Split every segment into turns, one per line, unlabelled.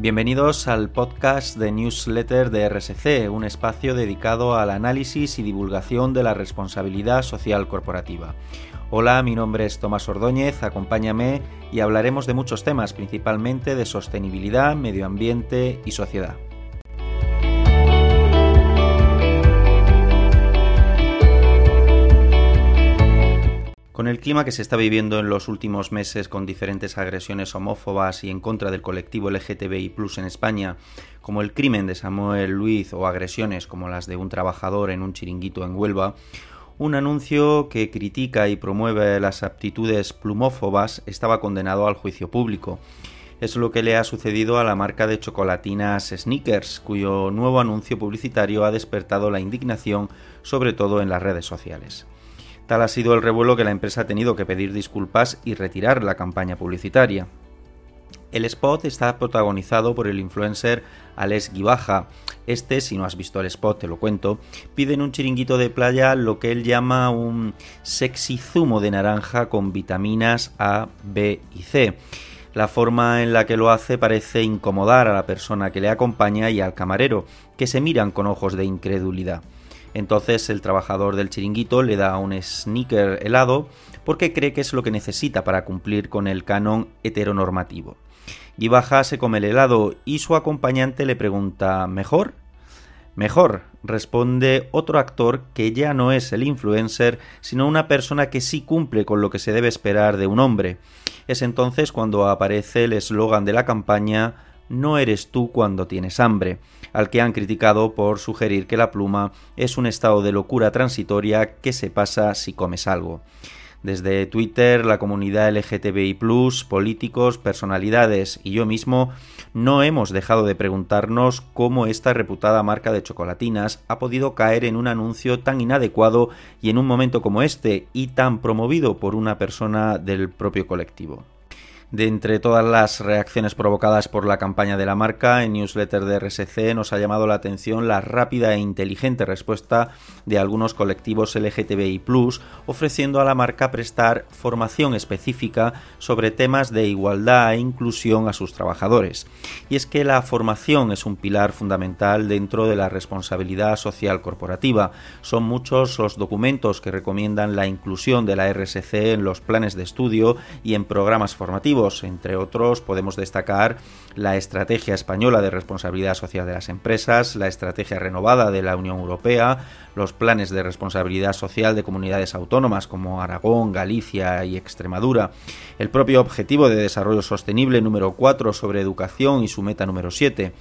Bienvenidos al podcast de newsletter de RSC, un espacio dedicado al análisis y divulgación de la responsabilidad social corporativa. Hola, mi nombre es Tomás Ordóñez, acompáñame y hablaremos de muchos temas, principalmente de sostenibilidad, medio ambiente y sociedad. Con el clima que se está viviendo en los últimos meses con diferentes agresiones homófobas y en contra del colectivo LGTBI en España, como el crimen de Samuel Luiz o agresiones como las de un trabajador en un chiringuito en Huelva, un anuncio que critica y promueve las aptitudes plumófobas estaba condenado al juicio público. Es lo que le ha sucedido a la marca de chocolatinas Sneakers, cuyo nuevo anuncio publicitario ha despertado la indignación, sobre todo en las redes sociales. Tal ha sido el revuelo que la empresa ha tenido que pedir disculpas y retirar la campaña publicitaria. El spot está protagonizado por el influencer Alex Guibaja. Este, si no has visto el spot, te lo cuento, pide en un chiringuito de playa lo que él llama un sexy zumo de naranja con vitaminas A, B y C. La forma en la que lo hace parece incomodar a la persona que le acompaña y al camarero, que se miran con ojos de incredulidad. Entonces el trabajador del chiringuito le da un sneaker helado porque cree que es lo que necesita para cumplir con el canon heteronormativo. baja se come el helado y su acompañante le pregunta ¿Mejor? Mejor, responde otro actor que ya no es el influencer, sino una persona que sí cumple con lo que se debe esperar de un hombre. Es entonces cuando aparece el eslogan de la campaña no eres tú cuando tienes hambre, al que han criticado por sugerir que la pluma es un estado de locura transitoria que se pasa si comes algo. Desde Twitter, la comunidad LGTBI, políticos, personalidades y yo mismo no hemos dejado de preguntarnos cómo esta reputada marca de chocolatinas ha podido caer en un anuncio tan inadecuado y en un momento como este y tan promovido por una persona del propio colectivo. De entre todas las reacciones provocadas por la campaña de la marca, en newsletter de RSC nos ha llamado la atención la rápida e inteligente respuesta de algunos colectivos LGTBI, ofreciendo a la marca prestar formación específica sobre temas de igualdad e inclusión a sus trabajadores. Y es que la formación es un pilar fundamental dentro de la responsabilidad social corporativa. Son muchos los documentos que recomiendan la inclusión de la RSC en los planes de estudio y en programas formativos entre otros, podemos destacar la Estrategia Española de Responsabilidad Social de las Empresas, la Estrategia Renovada de la Unión Europea, los planes de responsabilidad social de comunidades autónomas como Aragón, Galicia y Extremadura, el propio Objetivo de Desarrollo Sostenible número 4 sobre educación y su meta número 7.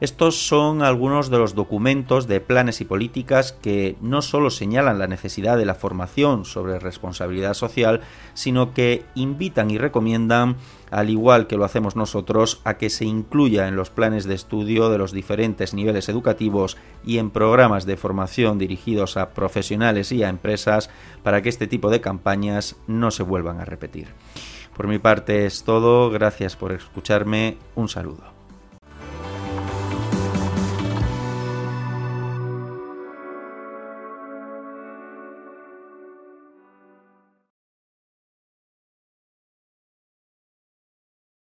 Estos son algunos de los documentos de planes y políticas que no solo señalan la necesidad de la formación sobre responsabilidad social, sino que invitan y recomiendan, al igual que lo hacemos nosotros, a que se incluya en los planes de estudio de los diferentes niveles educativos y en programas de formación dirigidos a profesionales y a empresas para que este tipo de campañas no se vuelvan a repetir. Por mi parte es todo, gracias por escucharme, un saludo.